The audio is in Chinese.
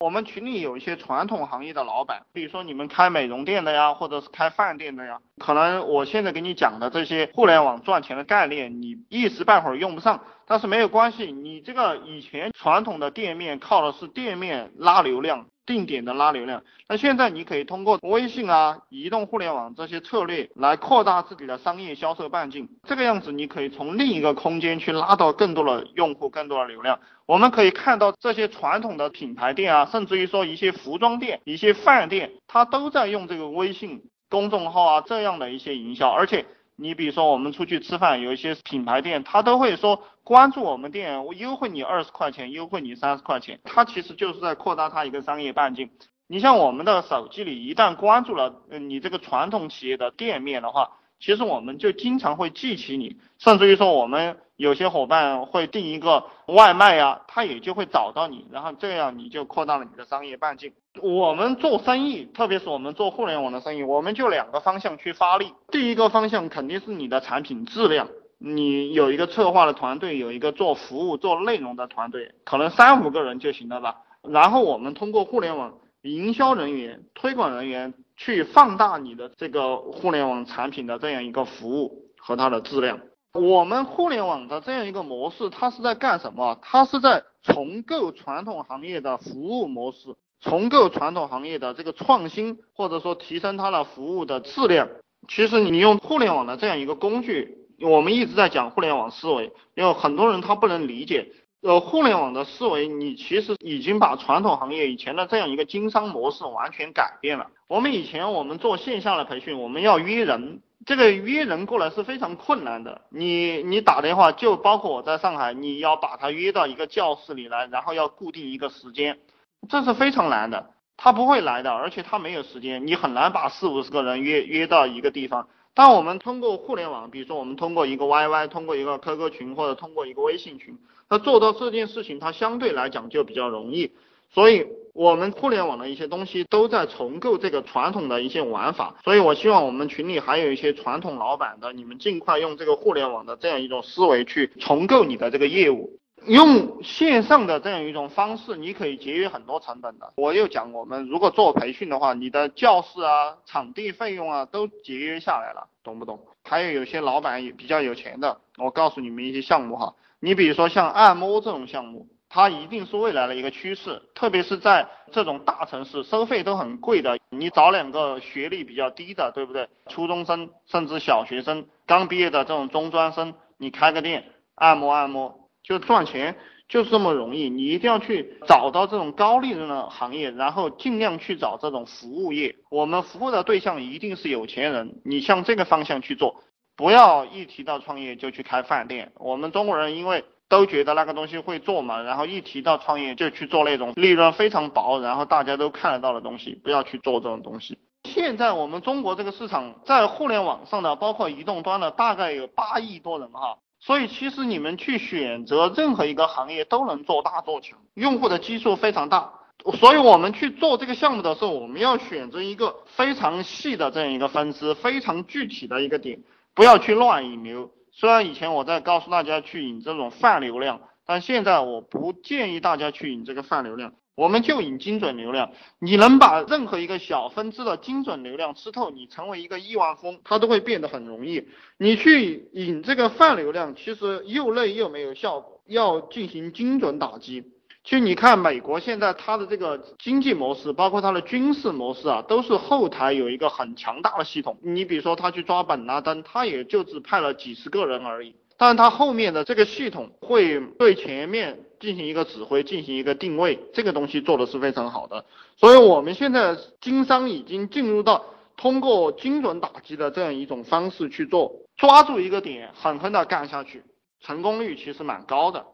我们群里有一些传统行业的老板，比如说你们开美容店的呀，或者是开饭店的呀，可能我现在给你讲的这些互联网赚钱的概念，你一时半会儿用不上，但是没有关系，你这个以前传统的店面靠的是店面拉流量。定点的拉流量，那现在你可以通过微信啊、移动互联网这些策略来扩大自己的商业销售半径，这个样子你可以从另一个空间去拉到更多的用户、更多的流量。我们可以看到这些传统的品牌店啊，甚至于说一些服装店、一些饭店，它都在用这个微信公众号啊这样的一些营销，而且。你比如说，我们出去吃饭，有一些品牌店，他都会说关注我们店，我优惠你二十块钱，优惠你三十块钱，他其实就是在扩大他一个商业半径。你像我们的手机里，一旦关注了你这个传统企业的店面的话，其实我们就经常会记起你，甚至于说我们。有些伙伴会订一个外卖呀，他也就会找到你，然后这样你就扩大了你的商业半径。我们做生意，特别是我们做互联网的生意，我们就两个方向去发力。第一个方向肯定是你的产品质量，你有一个策划的团队，有一个做服务、做内容的团队，可能三五个人就行了吧。然后我们通过互联网营销人员、推广人员去放大你的这个互联网产品的这样一个服务和它的质量。我们互联网的这样一个模式，它是在干什么？它是在重构传统行业的服务模式，重构传统行业的这个创新，或者说提升它的服务的质量。其实你用互联网的这样一个工具，我们一直在讲互联网思维，因为很多人他不能理解，呃，互联网的思维，你其实已经把传统行业以前的这样一个经商模式完全改变了。我们以前我们做线下的培训，我们要约人。这个约人过来是非常困难的，你你打电话就包括我在上海，你要把他约到一个教室里来，然后要固定一个时间，这是非常难的，他不会来的，而且他没有时间，你很难把四五十个人约约到一个地方。当我们通过互联网，比如说我们通过一个 YY，通过一个 QQ 群或者通过一个微信群，他做到这件事情，它相对来讲就比较容易。所以，我们互联网的一些东西都在重构这个传统的一些玩法。所以我希望我们群里还有一些传统老板的，你们尽快用这个互联网的这样一种思维去重构你的这个业务。用线上的这样一种方式，你可以节约很多成本的。我又讲，我们如果做培训的话，你的教室啊、场地费用啊都节约下来了，懂不懂？还有有些老板也比较有钱的，我告诉你们一些项目哈，你比如说像按摩这种项目。它一定是未来的一个趋势，特别是在这种大城市，收费都很贵的。你找两个学历比较低的，对不对？初中生甚至小学生刚毕业的这种中专生，你开个店按摩按摩就赚钱，就是这么容易。你一定要去找到这种高利润的行业，然后尽量去找这种服务业。我们服务的对象一定是有钱人，你向这个方向去做，不要一提到创业就去开饭店。我们中国人因为。都觉得那个东西会做嘛，然后一提到创业就去做那种利润非常薄，然后大家都看得到的东西，不要去做这种东西。现在我们中国这个市场在互联网上的，包括移动端的，大概有八亿多人哈，所以其实你们去选择任何一个行业都能做大做强，用户的基数非常大，所以我们去做这个项目的时候，我们要选择一个非常细的这样一个分支，非常具体的一个点，不要去乱引流。虽然以前我在告诉大家去引这种泛流量，但现在我不建议大家去引这个泛流量，我们就引精准流量。你能把任何一个小分支的精准流量吃透，你成为一个亿万富翁，它都会变得很容易。你去引这个泛流量，其实又累又没有效果，要进行精准打击。其实你看，美国现在它的这个经济模式，包括它的军事模式啊，都是后台有一个很强大的系统。你比如说，他去抓本拉登，他也就只派了几十个人而已，但是他后面的这个系统会对前面进行一个指挥，进行一个定位，这个东西做的是非常好的。所以我们现在经商已经进入到通过精准打击的这样一种方式去做，抓住一个点，狠狠的干下去，成功率其实蛮高的。